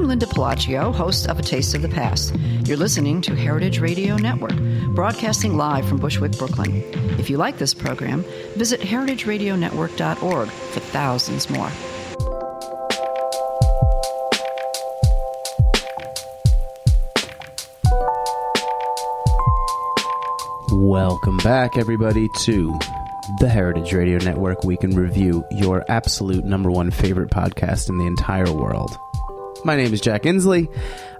I'm Linda Pelaccio, host of A Taste of the Past. You're listening to Heritage Radio Network, broadcasting live from Bushwick, Brooklyn. If you like this program, visit heritageradionetwork.org for thousands more. Welcome back, everybody, to the Heritage Radio Network Week in Review, your absolute number one favorite podcast in the entire world. My name is Jack Inslee.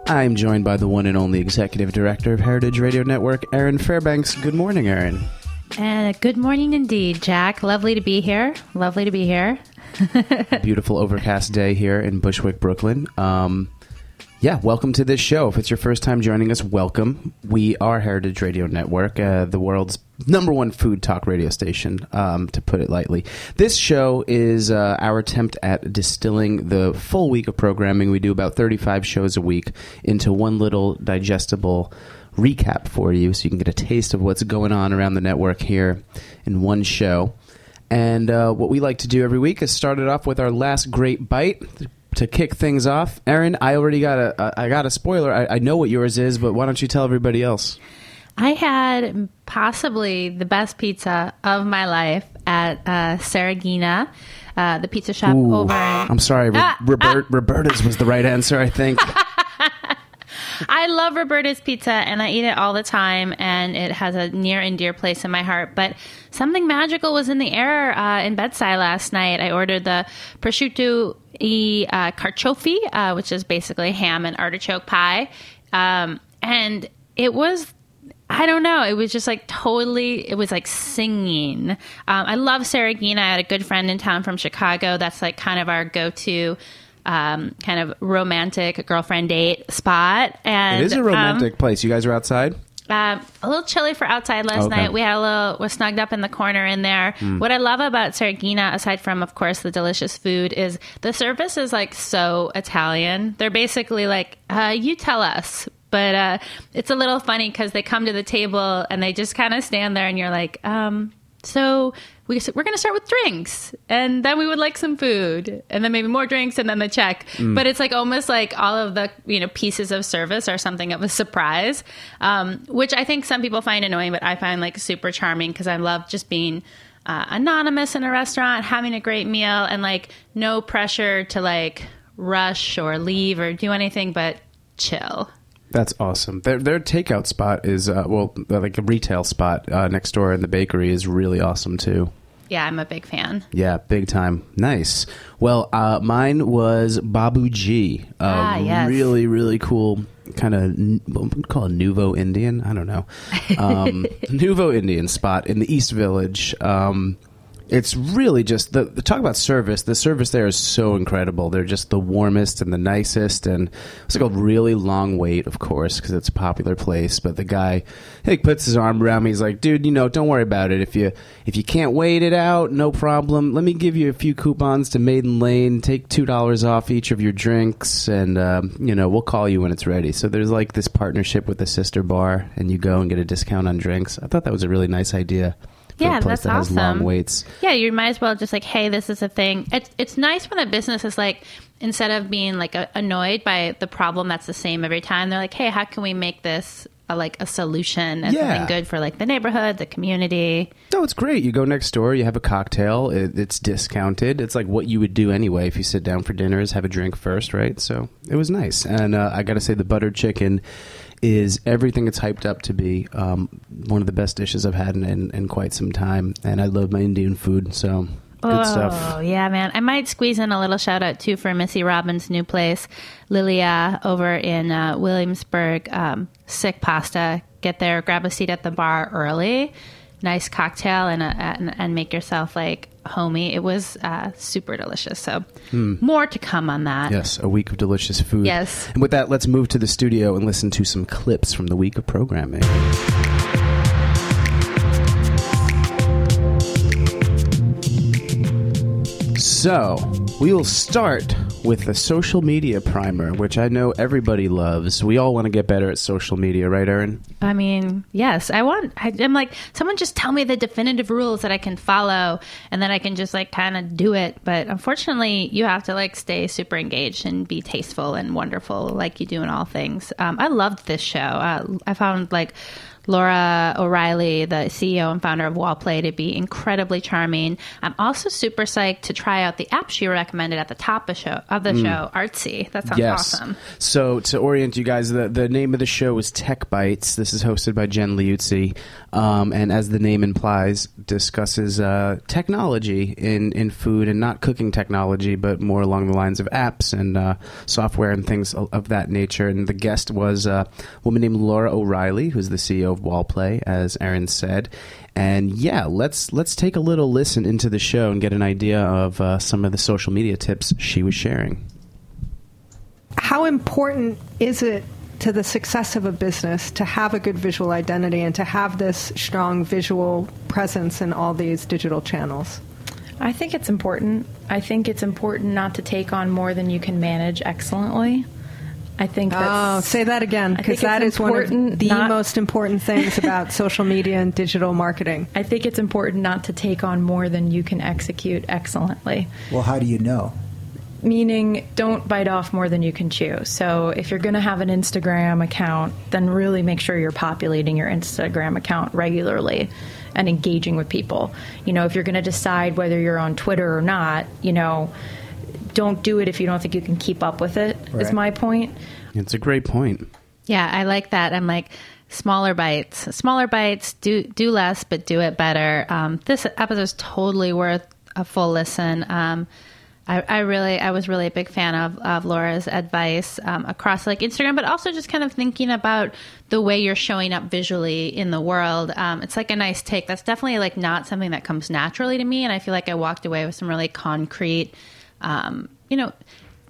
I'm joined by the one and only executive director of Heritage Radio Network, Erin Fairbanks. Good morning, Erin. And good morning indeed, Jack. Lovely to be here. Lovely to be here. Beautiful overcast day here in Bushwick, Brooklyn. Um, yeah, welcome to this show. If it's your first time joining us, welcome. We are Heritage Radio Network, uh, the world's number one food talk radio station, um, to put it lightly. This show is uh, our attempt at distilling the full week of programming. We do about 35 shows a week into one little digestible recap for you so you can get a taste of what's going on around the network here in one show. And uh, what we like to do every week is start it off with our last great bite to kick things off. Erin, I already got a I got a spoiler. I, I know what yours is, but why don't you tell everybody else? I had possibly the best pizza of my life at uh, Saraghina, uh, the pizza shop Ooh, over. I'm sorry, Ah, Robert, Roberta's was the right answer, I think. I love Roberta's pizza and I eat it all the time, and it has a near and dear place in my heart. But something magical was in the air uh, in Bed-Stuy last night. I ordered the prosciutto e uh, carciofi, uh, which is basically ham and artichoke pie, um, and it was I don't know. It was just like totally, it was like singing. Um, I love Saraghina. I had a good friend in town from Chicago. That's like kind of our go to um, kind of romantic girlfriend date spot. And it is a romantic place. You guys are outside? Um, a little chilly for outside last Okay. night. We had a little, we're snugged up in the corner in there. What I love about Saraghina, aside from, of course, the delicious food, is the service is like so Italian. They're basically like, uh, you tell us. But uh, it's a little funny because they come to the table and they just kind of stand there, and you're like, um, so we, said we're going to start with drinks, and then we would like some food, and then maybe more drinks, and then the check. But it's like almost like all of the you know pieces of service are something of a surprise, um, which I think some people find annoying, but I find like super charming because I love just being uh, anonymous in a restaurant, having a great meal, and like no pressure to like rush or leave or do anything but chill. That's awesome. Their their takeout spot is uh, well, like a retail spot uh, next door in the bakery is really awesome too. Yeah, I'm a big fan. Yeah, big time. Nice. Well, uh, mine was Babu Ji. A Ah, yes. Really, really cool kind of call a Nouveau Indian. I don't know. Um, Nouveau Indian spot in the East Village. Um, it's really just the, the talk about service. The service there is so incredible. They're just the warmest and the nicest, and it's like a really long wait, of course, because it's a popular place. But the guy, he puts his arm around me. He's like, "Dude, you know, don't worry about it. If you if you can't wait it out, no problem. Let me give you a few coupons to Maiden Lane. Take two dollars off each of your drinks, and um, you know, we'll call you when it's ready." So there's like this partnership with the sister bar, and you go and get a discount on drinks. I thought that was a really nice idea. Yeah, that's that has long awesome. waits. Yeah, you might as well just like, hey, this is a thing. It's it's nice when a business is like, instead of being like a, annoyed by the problem that's the same every time, they're like, hey, how can we make this a, like a solution and Yeah. something good for like the neighborhood, the community? No, it's great. You go next door, you have a cocktail. It, it's discounted. It's like what you would do anyway if you sit down for dinner is have a drink first, right? So it was nice. And uh, I got to say, the buttered chicken is everything it's hyped up to be. Um, one of the best dishes I've had in, in, in quite some time. And I love my Indian food, so good oh, stuff. Oh yeah, man. I might squeeze in a little shout out too for Missy Robbins' new place, Lilia, over in uh, Williamsburg. Um, sick pasta. Get there, grab a seat at the bar early. Nice cocktail and, a, and and make yourself like homey. It was uh, super delicious. So more to come on that. Yes, a week of delicious food. Yes. And with that, let's move to the studio and listen to some clips from the week of programming. So, we will start with a social media primer, which I know everybody loves. We all want to get better at social media, right, Erin? I mean, yes. I want. I, I'm like, someone just tell me the definitive rules that I can follow, and then I can just like kind of do it. But unfortunately, you have to like stay super engaged and be tasteful and wonderful, like you do in all things. Um, I loved this show. Uh, I found like Laura O'Reilly, the CEO and founder of Wallplay, to be incredibly charming. I'm also super psyched to try out the app she recommended at the top of, show, of the show, Artsy. That sounds yes. awesome. So to orient you guys, the, the name of the show is Tech Bites. This is hosted by Jen Leuzzi, um, and as the name implies, discusses uh, technology in, in food and not cooking technology, but more along the lines of apps and uh, software and things of, of that nature. And the guest was uh, a woman named Laura O'Reilly, who's the CEO of Wallplay, as Erin said. And yeah, let's let's take a little listen into the show and get an idea of uh, some of the social media tips she was sharing. How important is it to the success of a business to have a good visual identity and to have this strong visual presence in all these digital channels? I think it's important. I think it's important not to take on more than you can manage excellently. I think Oh, say that again, because think that it's is one of the not- most important things about social media and digital marketing. I think it's important not to take on more than you can execute excellently. Well, how do you know? Meaning, don't bite off more than you can chew. So, if you're going to have an Instagram account, then really make sure you're populating your Instagram account regularly and engaging with people. You know, if you're going to decide whether you're on Twitter or not, you know, don't do it if you don't think you can keep up with it. Is Right. my point. It's a great point. Yeah, I like that. I'm like smaller bites, smaller bites. Do do less, but do it better. Um, this episode is totally worth a full listen. Um, I, I really, I was really a big fan of, of Laura's advice um, across like Instagram, but also just kind of thinking about the way you're showing up visually in the world. Um, it's like a nice take. That's definitely like not something that comes naturally to me, and I feel like I walked away with some really concrete, um, you know,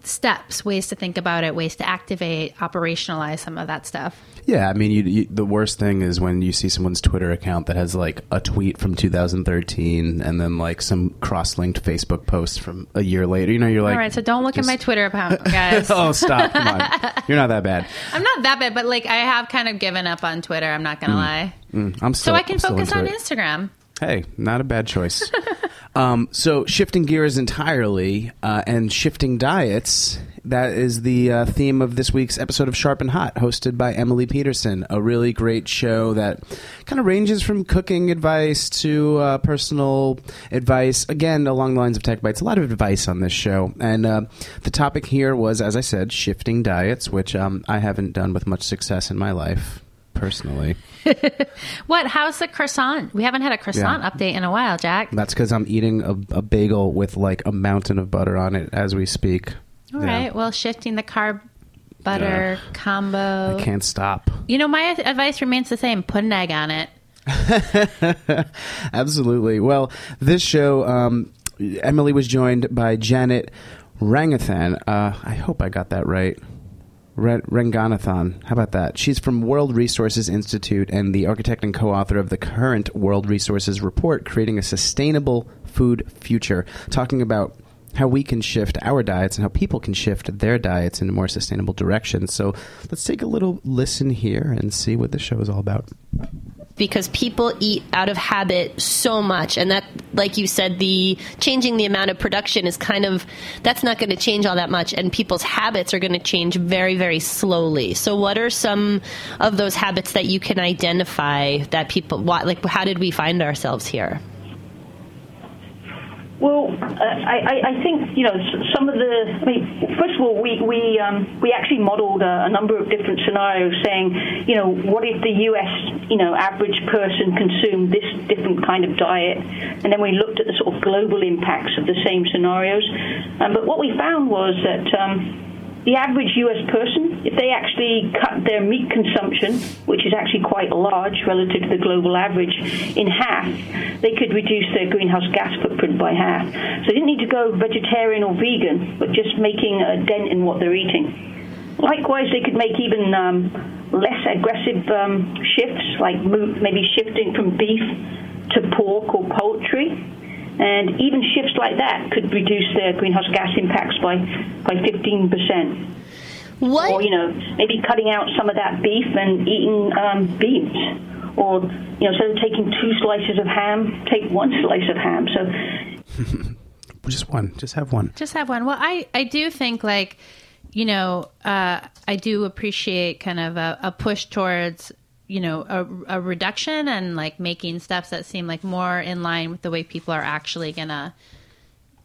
steps, ways to think about it, ways to activate, operationalize some of that stuff. Yeah, I mean, you, you, the worst thing is when you see someone's Twitter account that has like a tweet from 2013 and then like some cross-linked Facebook post from a year later. You know, you're like, All right, so don't look just- at my Twitter account, guys. oh, stop! Come on, you're not that bad. I'm not that bad, but like I have kind of given up on Twitter. I'm not gonna lie. I'm So. I can I'm focus on it. Instagram. Hey, not a bad choice. um, so, shifting gears entirely uh, and shifting diets. That is the uh, theme of this week's episode of Sharp and Hot, hosted by Emily Peterson. A really great show that kind of ranges from cooking advice to uh, personal advice. Again, along the lines of Tech Bites, a lot of advice on this show. And uh, the topic here was, as I said, shifting diets, which um, I haven't done with much success in my life, personally. What? How's the croissant? We haven't had a croissant Yeah. update in a while, Jack. That's because I'm eating a, a bagel with like a mountain of butter on it as we speak. All Yeah. right. Well, shifting the carb butter combo. I can't stop. You know, my advice remains the same. Put an egg on it. Absolutely. Well, this show, um, Emily was joined by Janet Rangathan. Uh, I hope I got that right. Re- Ranganathan. How about that? She's from World Resources Institute and the architect and co author of the current World Resources Report, Creating a Sustainable Food Future, talking about how we can shift our diets and how people can shift their diets in a more sustainable direction. So let's take a little listen here and see what the show is all about. Because people eat out of habit so much. And that like you said the changing the amount of production is kind of that's not going to change all that much. And people's habits are going to change very very slowly. So what are some of those habits that you can identify that people like how did we find ourselves here Well, uh, I, I- think you know some of the. I mean, first of all, we we um, we actually modelled a, a number of different scenarios, saying, you know, what if the U.S. you know average person consumed this different kind of diet, and then we looked at the sort of global impacts of the same scenarios. Um, but what we found was that. Um, the average US person, if they actually cut their meat consumption, which is actually quite large relative to the global average, in half, they could reduce their greenhouse gas footprint by half. So they didn't need to go vegetarian or vegan, but just making a dent in what they're eating. Likewise, they could make even um, less aggressive um, shifts, like maybe shifting from beef to pork or poultry. And even shifts like that could reduce their greenhouse gas impacts by, by 15%. What? Or, you know, maybe cutting out some of that beef and eating um, beans. Or, you know, instead of taking two slices of ham, take one slice of ham. So Just one. Just have one. Just have one. Well, I, I do think like, you know, uh, I do appreciate kind of a, a push towards, you know, a, a reduction and like making steps that seem like more in line with the way people are actually gonna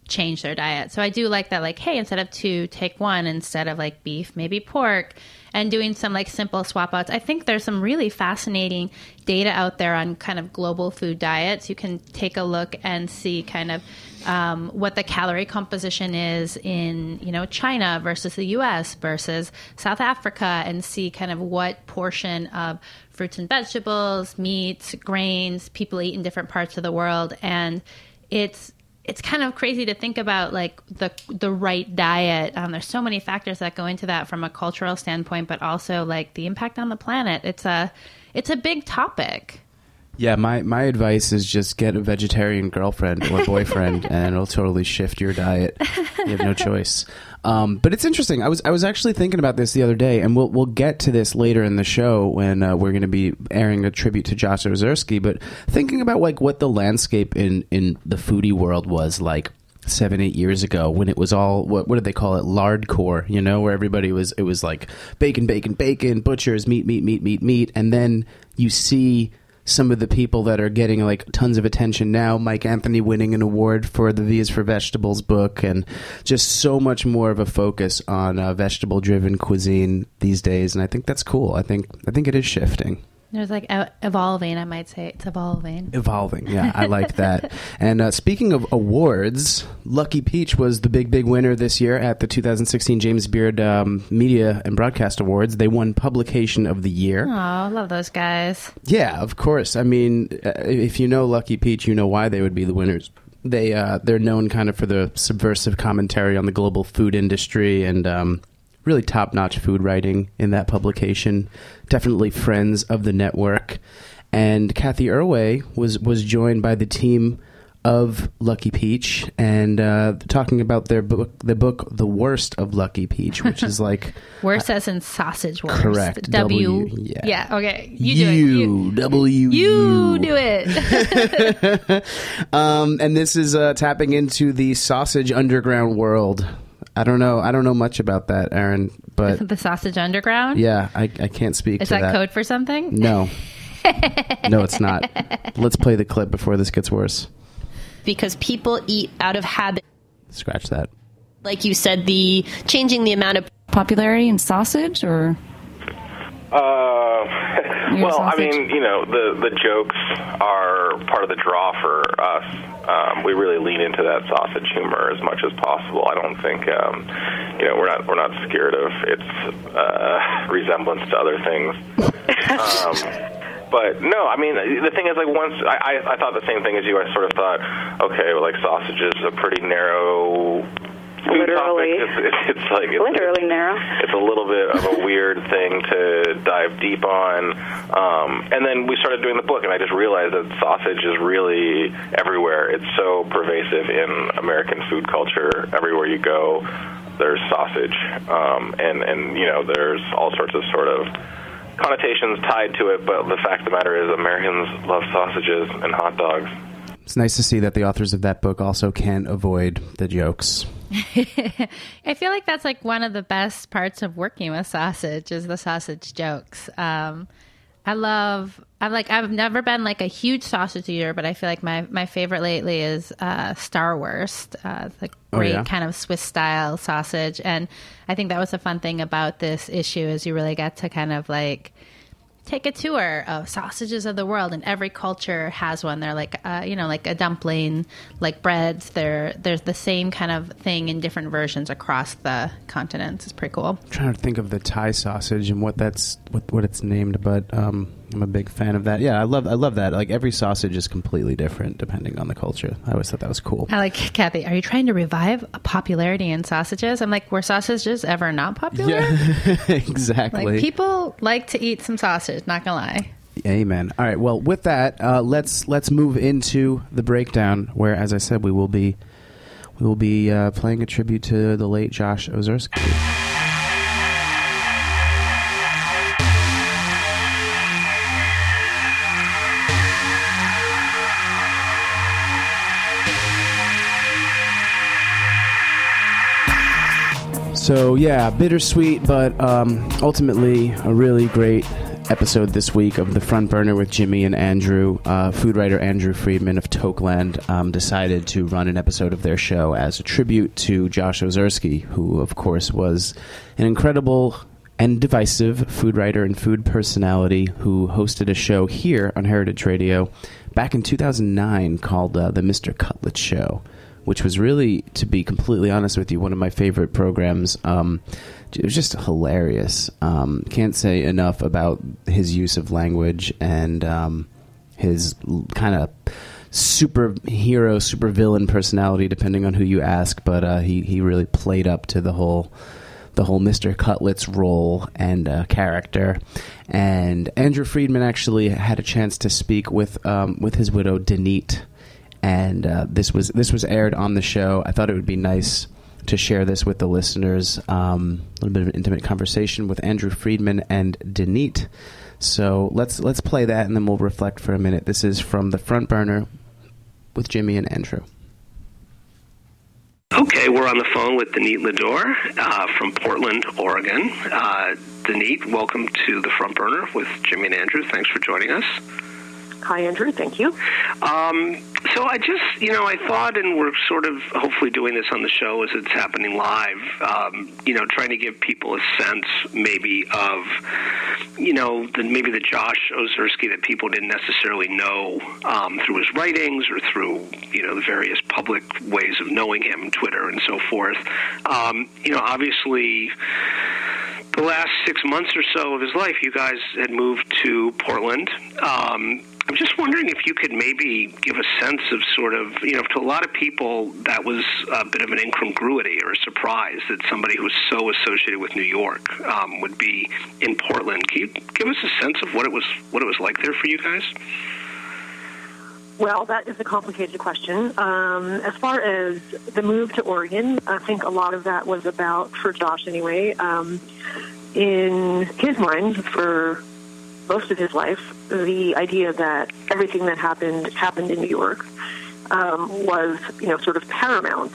change their diet. So I do like that, like, hey, instead of two, take one. Instead of like beef, maybe pork, and doing some like simple swap outs. I think there's some really fascinating data out there on kind of global food diets. You can take a look and see kind of um, what the calorie composition is in you know China versus the U.S. versus South Africa, and see kind of what portion of fruits and vegetables, meats, grains people eat in different parts of the world, and it's it's kind of crazy to think about like the the right diet. Um, there's so many factors that go into that from a cultural standpoint, but also like the impact on the planet. It's a it's a big topic. Yeah, my, my advice is just get a vegetarian girlfriend or boyfriend, and it'll totally shift your diet. You have no choice. Um, but it's interesting. I was I was actually thinking about this the other day, and we'll we'll get to this later in the show when uh, we're going to be airing a tribute to Josh Ozersky. But thinking about like what the landscape in in the foodie world was like seven eight years ago when it was all what what did they call it lardcore you know where everybody was it was like bacon bacon bacon butchers meat meat meat meat meat and then you see some of the people that are getting like tons of attention now. Mike anthony winning an award for the v is for vegetables book and just so much more of a focus on uh, vegetable driven cuisine these days and i think that's cool. I think i think it is shifting There's like evolving. I might say it's evolving. Evolving, yeah, I like that. and uh, speaking of awards, Lucky Peach was the big, big winner this year at the 2016 James Beard um, Media and Broadcast Awards. They won Publication of the Year. Oh, I love those guys. Yeah, of course. I mean, uh, if you know Lucky Peach, you know why they would be the winners. They uh, they're known kind of for the subversive commentary on the global food industry and um, really top notch food writing in that publication. Definitely friends of the network. And Cathy Erway was was joined by the team of Lucky Peach and uh, talking about their book, the book "The Wurst of Lucky Peach," which is like Worse as in sausage wurst. Correct. W. W, yeah. Okay. You do it. You, W you do it. um, and this is uh, tapping into the sausage underground world. I don't know. I don't know much about that, Erin. But the sausage underground. yeah, I, I can't speak Is to that, that. code for something? No. no, it's not. Let's play the clip before this gets worse. because people eat out of habit. Scratch that. Like you said, the changing the amount of popularity in sausage or Uh, well, I mean, you know, the the jokes are part of the draw for us. Um, we really lean into that sausage humor as much as possible. I don't think, um, you know, we're not we're not scared of its uh, resemblance to other things. um, but no, I mean, the thing is, like, once I, I, I thought the same thing as you. I sort of thought, okay, well, like sausage is a pretty narrow. Food Literally. topic. It's, it's, it's like it's, Literally narrow. it's a little bit of a weird thing to dive deep on. Um, and then we started doing the book, and I just realized that sausage is really everywhere. It's so pervasive in American food culture. Everywhere you go, there's sausage, um, and and you know there's all sorts of sort of connotations tied to it. But the fact of the matter is, Americans love sausages and hot dogs. It's nice to see that the authors of that book also can't avoid the jokes. I feel like that's like one of the best parts of working with sausage is the sausage jokes. Um, I love. I'm like I've never been like a huge sausage eater, but I feel like my my favorite lately is uh, Starwurst. Uh, it's a Oh, great yeah? kind of Swiss style sausage, and I think that was the fun thing about this issue is you really get to kind of like take a tour of sausages of the world and every culture has one. They're like uh, you know like a dumpling like breads. They're there's the same kind of thing in different versions across the continents. It's pretty cool. I'm trying to think of the Thai sausage and what that's what what it's named, but um, I'm a big fan of that. Yeah, I love I love that. Like every sausage is completely different depending on the culture. I always thought that was cool. i like cathy are you trying to revive a popularity in sausages i'm like were sausages ever not popular Yeah, exactly. like people like to eat some sausage not gonna lie Amen. All right. Well, with that, uh, let's let's move into the breakdown, where, as I said, we will be we will be uh, playing a tribute to the late Josh Ozersky. So yeah, bittersweet, but um, ultimately a really great episode this week of the front burner with Jimmy and Andrew. Uh, food writer Andrew Friedman of Toqueland um, decided to run an episode of their show as a tribute to Josh Ozersky, who of course was an incredible and divisive food writer and food personality who hosted a show here on Heritage Radio back in 2009 called uh, the Mr. Cutlet Show which was really, to be completely honest with you, one of my favorite programs. Um, it was just hilarious. Um, can't say enough about his use of language and um, his kind of superhero, supervillain personality, depending on who you ask. But uh, he he really played up to the whole the whole Mr. Cutlet's role and uh, character. And Andrew Friedman actually had a chance to speak with um, with his widow Danit and uh, this was this was aired on the show. I thought it would be nice to share this with the listeners. Um, a little bit of an intimate conversation with Andrew Friedman and Danit. So let's let's play that, and then we'll reflect for a minute. This is from the front burner with Jimmy and Andrew. Okay, we're on the phone with Danit Lidor uh, from Portland, Oregon. Uh, Danit, welcome to the front burner with Jimmy and Andrew. Thanks for joining us. Hi, Andrew. Thank you. Um, so I just, you know, I thought, and we're sort of hopefully doing this on the show as it's happening live, um, you know, trying to give people a sense maybe of, you know, the, maybe the Josh Ozersky that people didn't necessarily know um, through his writings or through, you know, the various public ways of knowing him, Twitter and so forth. Um, you know, obviously the last six months or so of his life, you guys had moved to Portland. Um, I'm just wondering if you could maybe give a sense of sort of, you know, to a lot of people that was a bit of an incongruity or a surprise that somebody who was so associated with New York um, would be in Portland. Can you give us a sense of what it was what it was like there for you guys? Well, that is a complicated question. Um, as far as the move to Oregon, I think a lot of that was about, for Josh anyway, um, in his mind, for most of his life, the idea that everything that happened happened in New York um, was, you know, sort of paramount.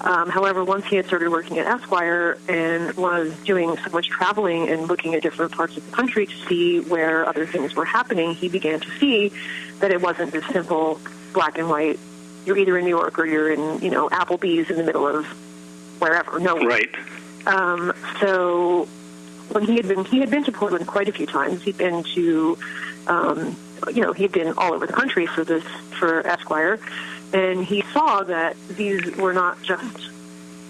Um, however, once he had started working at Esquire and was doing so much traveling and looking at different parts of the country to see where other things were happening, he began to see that it wasn't this simple black and white. You're either in New York or you're in, you know, Applebee's in the middle of wherever. No, right. Um, so when he had been he had been to Portland quite a few times. He'd been to um, you know he'd been all over the country for this for Esquire, and he saw that these were not just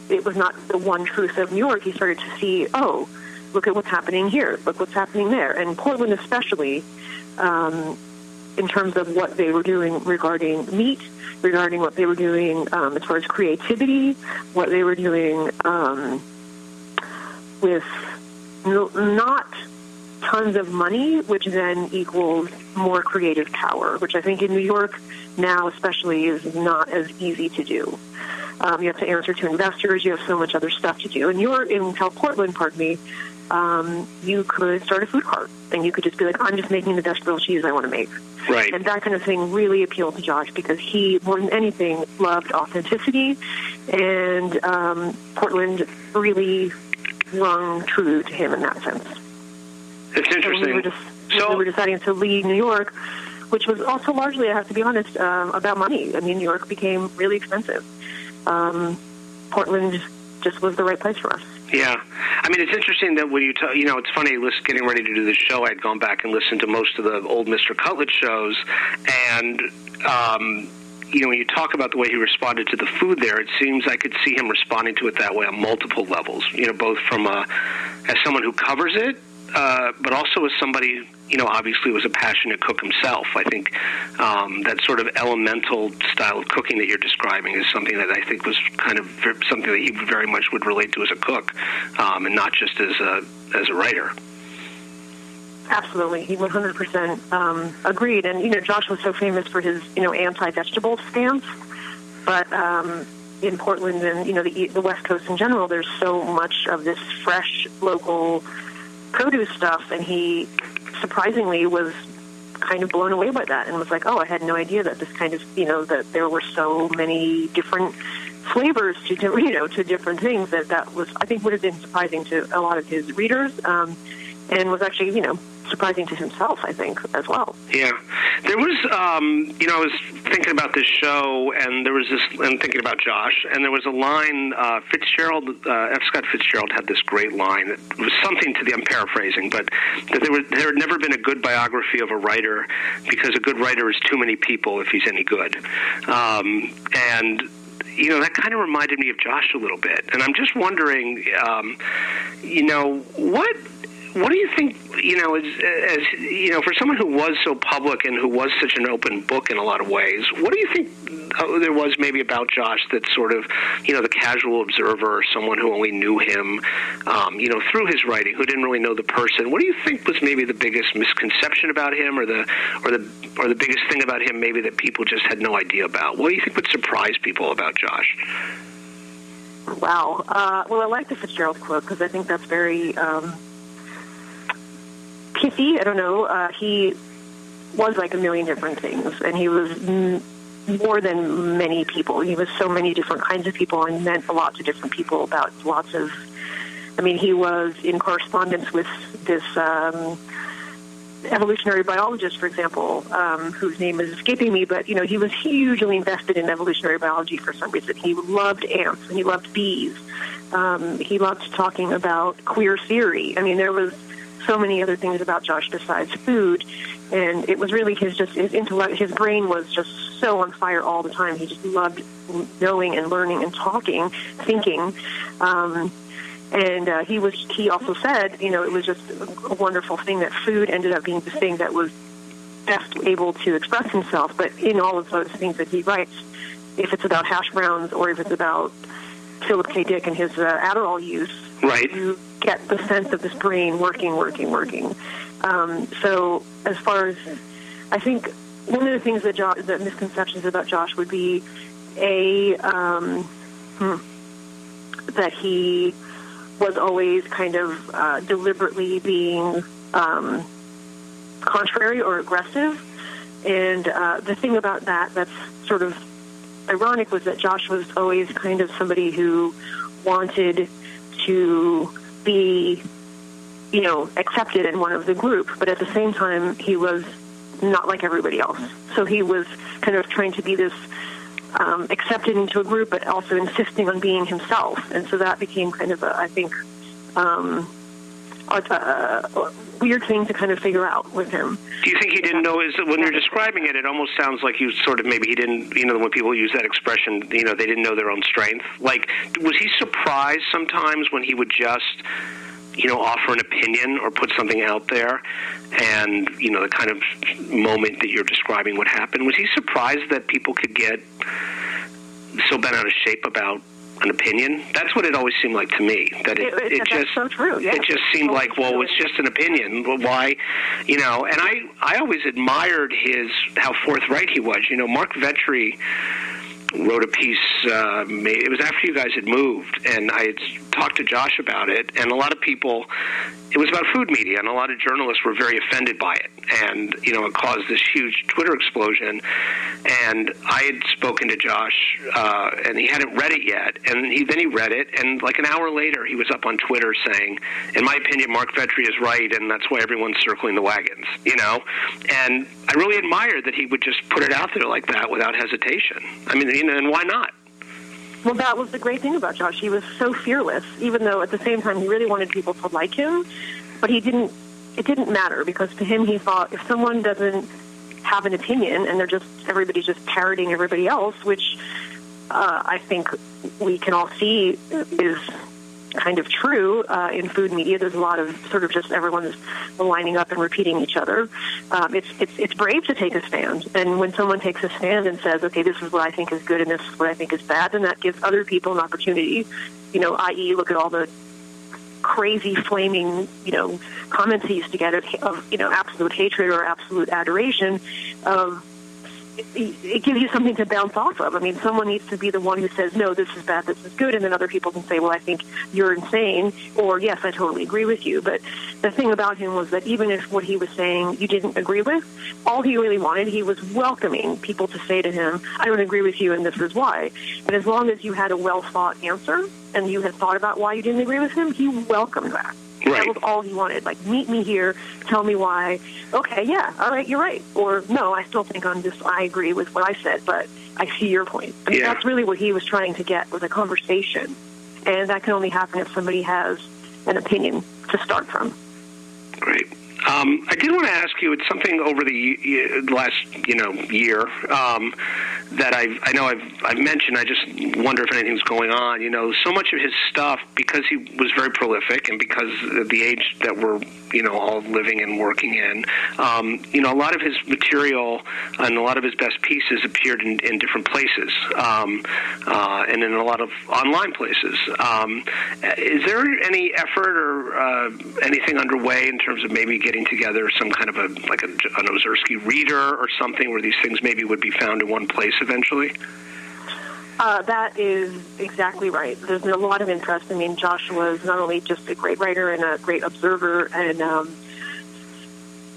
it was not the one truth of New York. He started to see oh look at what's happening here, look what's happening there, and Portland especially. Um, in terms of what they were doing regarding meat, regarding what they were doing um, as far as creativity, what they were doing um, with not tons of money, which then equals more creative power, which I think in New York now especially is not as easy to do. Um, you have to answer to investors. You have so much other stuff to do. And you're in South Portland, pardon me. Um, you could start a food cart, and you could just be like, "I'm just making the best grilled cheese I want to make." Right. And that kind of thing really appealed to Josh because he, more than anything, loved authenticity, and um, Portland really rung true to him in that sense. It's interesting. We were, just, so, we were deciding to leave New York, which was also largely, I have to be honest, um, about money. I mean, New York became really expensive. Um, Portland just was the right place for us. Yeah, I mean it's interesting that when you tell you know it's funny. Listen, getting ready to do this show, I'd gone back and listened to most of the old Mr. Cutlet shows, and um, you know, when you talk about the way he responded to the food there, it seems I could see him responding to it that way on multiple levels. You know, both from a, as someone who covers it, uh, but also as somebody, you know, obviously was a passionate cook himself. I think um, that sort of elemental style of cooking that you're describing is something that I think was kind of something that he very much would relate to as a cook, um, and not just as a as a writer. Absolutely, he 100% um, agreed. And you know, Josh was so famous for his you know anti-vegetable stance, but um, in Portland and you know the the West Coast in general, there's so much of this fresh local produce stuff, and he surprisingly was kind of blown away by that and was like, "Oh, I had no idea that this kind of you know that there were so many different." flavors to you know to different things that that was I think would have been surprising to a lot of his readers um, and was actually you know surprising to himself I think as well. Yeah, there was, um, you know, I was thinking about this show, and there was this, and thinking about Josh, and there was a line. Uh, Fitzgerald, uh, F. Scott Fitzgerald had this great line. It was something to the. I'm paraphrasing, but that there, were, there had never been a good biography of a writer because a good writer is too many people if he's any good, um, and you know that kind of reminded me of Josh a little bit, and I'm just wondering, um, you know, what what do you think? You know, as, as you know, for someone who was so public and who was such an open book in a lot of ways, what do you think uh, there was maybe about Josh that sort of, you know, the casual observer, someone who only knew him, um, you know, through his writing, who didn't really know the person? What do you think was maybe the biggest misconception about him, or the, or the, or the biggest thing about him, maybe that people just had no idea about? What do you think would surprise people about Josh? Wow. Uh, well, I like the Fitzgerald quote because I think that's very. Um, pithy. I don't know. Uh, he was like a million different things, and he was m- more than many people. He was so many different kinds of people, and meant a lot to different people about lots of. I mean, he was in correspondence with this um, evolutionary biologist, for example, um, whose name is escaping me, but you know, he was hugely invested in evolutionary biology for some reason. He loved ants and he loved bees. Um, he loved talking about queer theory. I mean, there was so many other things about Josh besides food, and it was really his just his intellect, his brain was just so on fire all the time. He just loved knowing and learning and talking, thinking. Um, and uh, he was he also said, you know, it was just a wonderful thing that food ended up being the thing that was best able to express himself. But in all of those things that he writes, if it's about hash browns or if it's about Philip K. Dick and his uh, Adderall use, right. you get the sense of this brain working, working, working. Um, so as far as I think, one of the things that Josh, the misconceptions about Josh would be a um, hmm, that he was always kind of uh, deliberately being um, contrary or aggressive. And uh, the thing about that that's sort of ironic was that Josh was always kind of somebody who wanted to be, you know, accepted in one of the group, but at the same time he was not like everybody else. So he was kind of trying to be this um, accepted into a group, but also insisting on being himself. And so that became kind of a, I think, um, a weird thing to kind of figure out with him. Do you think he didn't know? Is when you're describing it, it almost sounds like you sort of maybe he didn't. You know, when people use that expression, you know, they didn't know their own strength. Like, was he surprised sometimes when he would just you know, offer an opinion or put something out there, and you know, the kind of moment that you're describing would happen. Was he surprised that people could get so bent out of shape about an opinion? That's what it always seemed like to me. That it, It- it- just so true, yes. it just seemed like, well, it's just an opinion. Why, you know? And I I always admired his how forthright he was. You know, Mark Vetri wrote a piece. Uh, it was after you guys had moved, and I had talked to Josh about it, and a lot of people. It was about food media, and a lot of journalists were very offended by it, and you know, it caused this huge Twitter explosion. And I had spoken to Josh, uh, and he hadn't read it yet, and he then he read it, and like an hour later, he was up on Twitter saying, "In my opinion, Mark Vetri is right, and that's why everyone's circling the wagons." You know, and I really admired that he would just put it out there like that without hesitation. I mean, know, and why not? Well, that was the great thing about Josh. He was so fearless, even though at the same time he really wanted people to like him. But he didn't. It didn't matter because to him he thought if someone doesn't have an opinion and they're just everybody's just parroting everybody else, which uh, I think we can all see is kind of true uh, in food media. There's a lot of sort of just everyone is lining up and repeating each other. Um, it's it's it's brave to take a stand, and when someone takes a stand and says, "Okay, this is what I think is good, and this is what I think is bad," then that gives other people an opportunity. You know, i.e., look at all the crazy, flaming, you know, comments he used to get of, of you know absolute hatred or absolute adoration. Um, it, it gives you something to bounce off of. I mean, someone needs to be the one who says, no, this is bad, this is good, and then other people can say, well, I think you're insane, or yes, I totally agree with you. But the thing about him was that even if what he was saying you didn't agree with, all he really wanted, he was welcoming people to say to him, I don't agree with you, and this is why. And as long as you had a well thought answer and you had thought about why you didn't agree with him, he welcomed that. That was all he wanted. Like, meet me here, tell me why. Okay, yeah, all right, you're right. Or no, I still think I'm just, I agree with what I said, but I see your point. I mean, Yeah. that's really what he was trying to get was a conversation. And that can only happen if somebody has an opinion to start from. Great. Um, I did want to ask you. It's something over the last, you know, year um, that I've, I know I've, I've mentioned. I just wonder if anything's going on. You know, so much of his stuff because he was very prolific and because of the age that we're, you know, all living and working in. Um, you know, a lot of his material and a lot of his best pieces appeared in, in different places um, uh, and in a lot of online places. Um, is there any effort or uh, anything underway in terms of maybe getting together some kind of a like a, an Ozersky reader or something where these things maybe would be found in one place eventually? Uh, that is exactly right. There's been a lot of interest. I mean, Joshua is not only just a great writer and a great observer and um,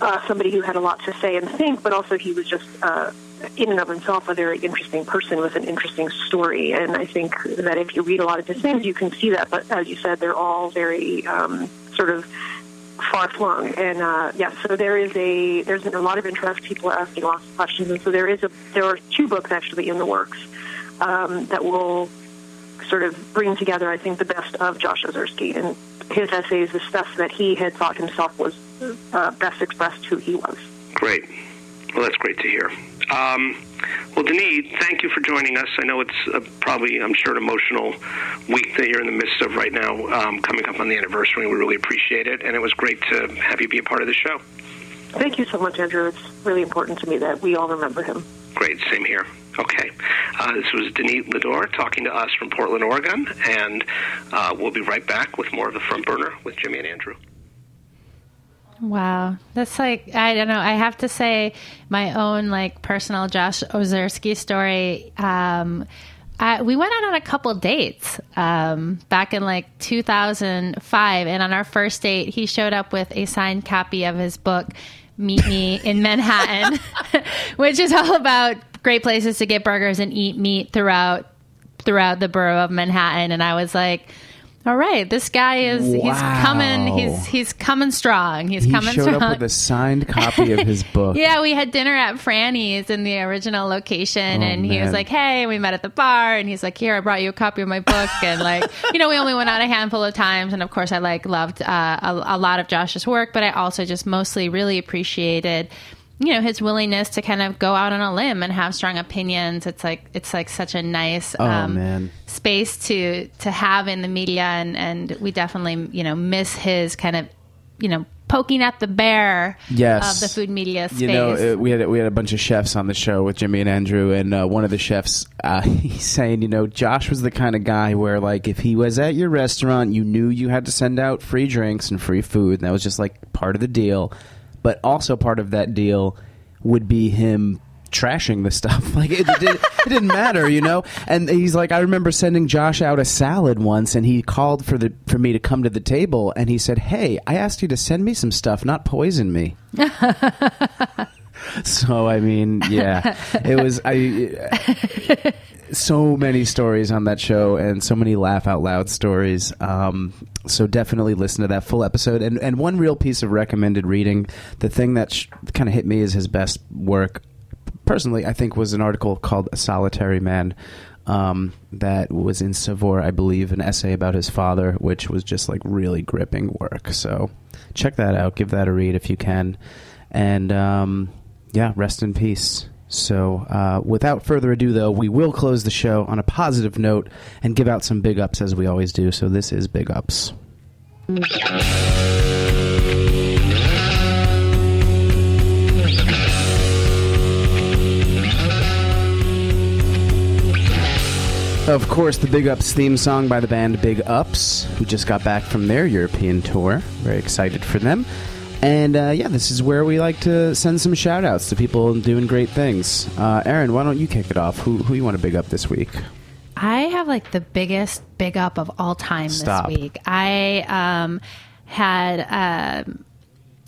uh, somebody who had a lot to say and think, but also he was just, uh, in and of himself, a very interesting person with an interesting story. And I think that if you read a lot of his things, you can see that. But as you said, they're all very um, sort of far flung. And uh, yeah, so there is a there's a lot of interest. People are asking lots of questions, and so there is a there are two books actually in the works um, that will sort of bring together, I think, the best of Josh Ozersky and his essays, the stuff that he had thought himself was uh, best expressed who he was. Great. Well, that's great to hear. Um, well, Danit, thank you for joining us. I know it's uh, probably, I'm sure, an emotional week that you're in the midst of right now, um, coming up on the anniversary. We really appreciate it, and it was great to have you be a part of the show. Thank you so much, Andrew. It's really important to me that we all remember him. Great, same here. Okay. Uh, this was Danit Lidor talking to us from Portland, Oregon, and uh, we'll be right back with more of the front burner with Jimmy and Andrew. Wow. That's like, I don't know. I have to say, my own like personal Josh Ozersky story. Um, I, we went out on a couple dates um, back in like 2005. And on our first date, he showed up with a signed copy of his book, Meat Me in Manhattan, which is all about great places to get burgers and eat meat throughout throughout the borough of Manhattan. And I was like, all right, this guy is he's Wow. coming he's he's coming strong. He's he coming showed strong. up with a signed copy of his book. Yeah, we had dinner at Franny's in the original location, Oh, and he was like, "Hey," we met at the bar, and he's like, "Here, I brought you a copy of my book," and like, you know, we only went out a handful of times, and of course, I like loved uh, a, a lot of Josh's work, but I also just mostly really appreciated. You know his willingness to kind of go out on a limb and have strong opinions. It's like it's like such a nice Oh um, man. space to to have in the media and and we definitely you know miss his kind of you know poking at the bear Yes. of the food media space You know, uh, we had we had a bunch of chefs on the show with Jimmy and Andrew, and uh, one of the chefs uh, he's saying, you know, Josh was the kind of guy where like if he was at your restaurant, you knew you had to send out free drinks and free food, and that was just like part of the deal. But also part of that deal would be him trashing the stuff. Like it, did, it didn't matter, you know. And he's like, I remember sending Josh out a salad once, and he called for the for me to come to the table, and he said, "Hey, I asked you to send me some stuff, not poison me." So I mean, yeah, it was I. So many stories on that show, and so many laugh out loud stories. Um, so definitely listen to that full episode. And and one real piece of recommended reading, the thing that sh- kind of hit me as his best work, personally, I think was an article called "A Solitary Man." Um, that was in Saveur, I believe, an essay about his father, which was just like really gripping work. So check that out. Give that a read if you can. And um, yeah, rest in peace. So, uh, without further ado, though, we will close the show on a positive note and give out some big ups as we always do. So, this is Big Ups. Of course, the Big Ups theme song by the band Big Ups, who just got back from their European tour. Very excited for them. And uh, yeah, this is where we like to send some shout outs to people doing great things. Uh, Erin, why don't you kick it off? Who, who you want to big up this week? I have like the biggest big up of all time Stop. this week. I um, had um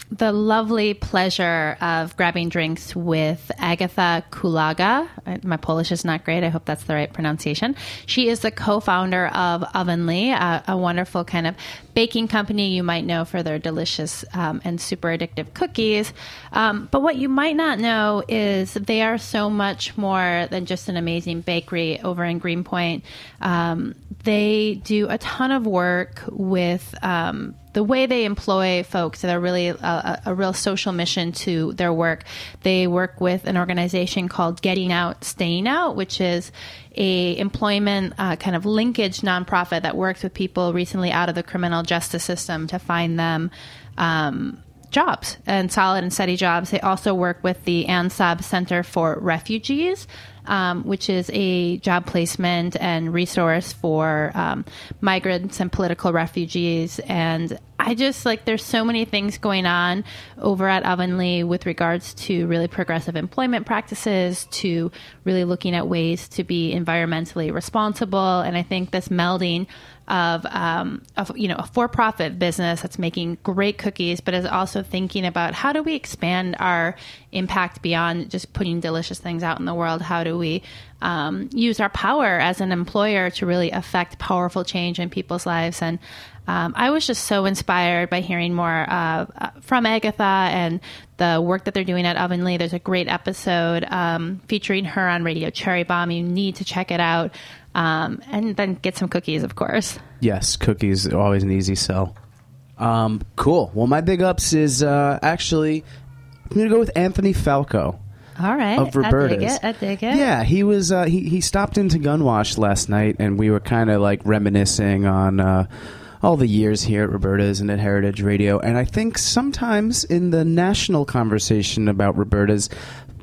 the lovely pleasure of grabbing drinks with Agatha Kulaga. My Polish is not great. I hope that's the right pronunciation. She is the co-founder of Ovenly, a, a wonderful kind of baking company you might know for their delicious um, and super addictive cookies. Um, but what you might not know is they are so much more than just an amazing bakery over in Greenpoint. Um, they do a ton of work with um, the way they employ folks that are really a, a real social mission to their work. They work with an organization called Getting Out, Staying Out, which is a employment uh, kind of linkage nonprofit that works with people recently out of the criminal justice system to find them. Um, jobs and solid and steady jobs. They also work with the ANSOB Center for Refugees, um, which is a job placement and resource for um, migrants and political refugees. And I just like there's so many things going on over at Ovenly with regards to really progressive employment practices, to really looking at ways to be environmentally responsible. And I think this melding of, um, of you know a for-profit business that's making great cookies, but is also thinking about how do we expand our impact beyond just putting delicious things out in the world? How do we um, use our power as an employer to really affect powerful change in people's lives? And um, I was just so inspired by hearing more uh, uh, from Agatha and the work that they're doing at Ovenly. There's a great episode um, featuring her on Radio Cherry Bomb. You need to check it out. Um, and then get some cookies, of course. Yes, cookies are always an easy sell. Um, cool. Well, my big ups is uh, actually I'm going to go with Anthony Falco. All right. Of Roberta's. I dig it. I dig it. Yeah, he was. Uh, he he stopped into Gunwash last night, and we were kind of like reminiscing on uh, all the years here at Roberta's and at Heritage Radio. And I think sometimes in the national conversation about Roberta's,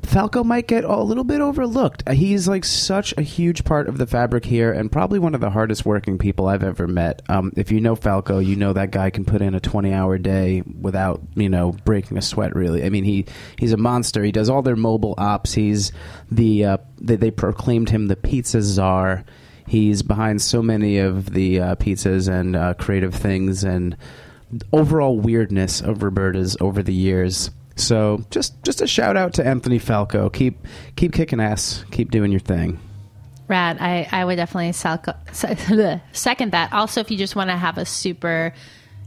Falco might get a little bit overlooked. Uh, He's like such a huge part of the fabric here, and probably one of the hardest working people I've ever met. Um, if you know Falco, you know that guy can put in a twenty-hour day without you know breaking a sweat. Really, I mean he he's a monster. He does all their mobile ops. He's the uh, they, they proclaimed him the pizza czar. He's behind so many of the uh, pizzas and uh, creative things and overall weirdness of Roberta's over the years. So just just a shout out to Anthony Falco. Keep keep kicking ass. Keep doing your thing. Rad. I, I would definitely salco- second that. Also, if you just want to have a super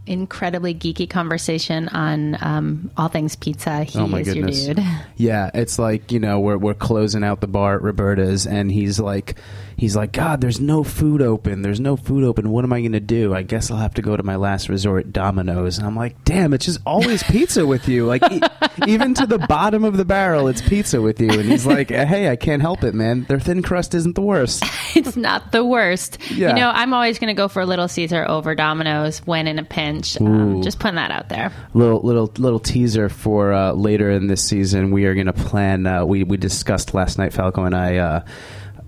incredibly geeky conversation on um, all things pizza, he oh my is goodness. your dude. Yeah, it's like you know we're we're closing out the bar at Roberta's, and he's like, he's like, God, there's no food open. There's no food open. What am I going to do? I guess I'll have to go to my last resort, Domino's. And I'm like, damn, it's just always pizza with you. Like e- even to the bottom of the barrel, it's pizza with you. And he's like, hey, I can't help it, man. Their thin crust isn't the worst. it's not the worst. Yeah. You know, I'm always going to go for a Little Caesar over Domino's when in a pinch. Ooh. Um, just putting that out there. little little little teaser for uh, later in this season. We are going to plan. Uh, we we discussed last night, Falco and I, uh,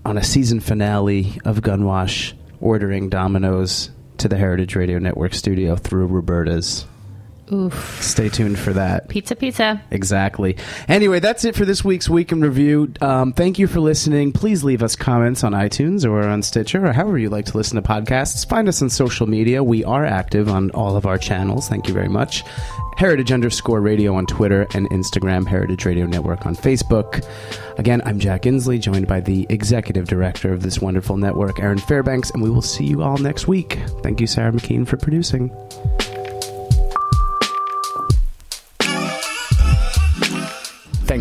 on a season finale of Gunwash, ordering Domino's to the Heritage Radio Network studio through Roberta's. Oof. Stay tuned for that. Pizza, pizza. Exactly. Anyway, that's it for this week's Week in Review. Um, thank you for listening. Please leave us comments on iTunes or on Stitcher or however you like to listen to podcasts. Find us on social media. We are active on all of our channels. Thank you very much. Heritage underscore radio on Twitter and Instagram, Heritage Radio Network on Facebook. Again, I'm Jack Inslee, joined by the executive director of this wonderful network, Erin Fairbanks, and we will see you all next week. Thank you, Sarah McKean, for producing.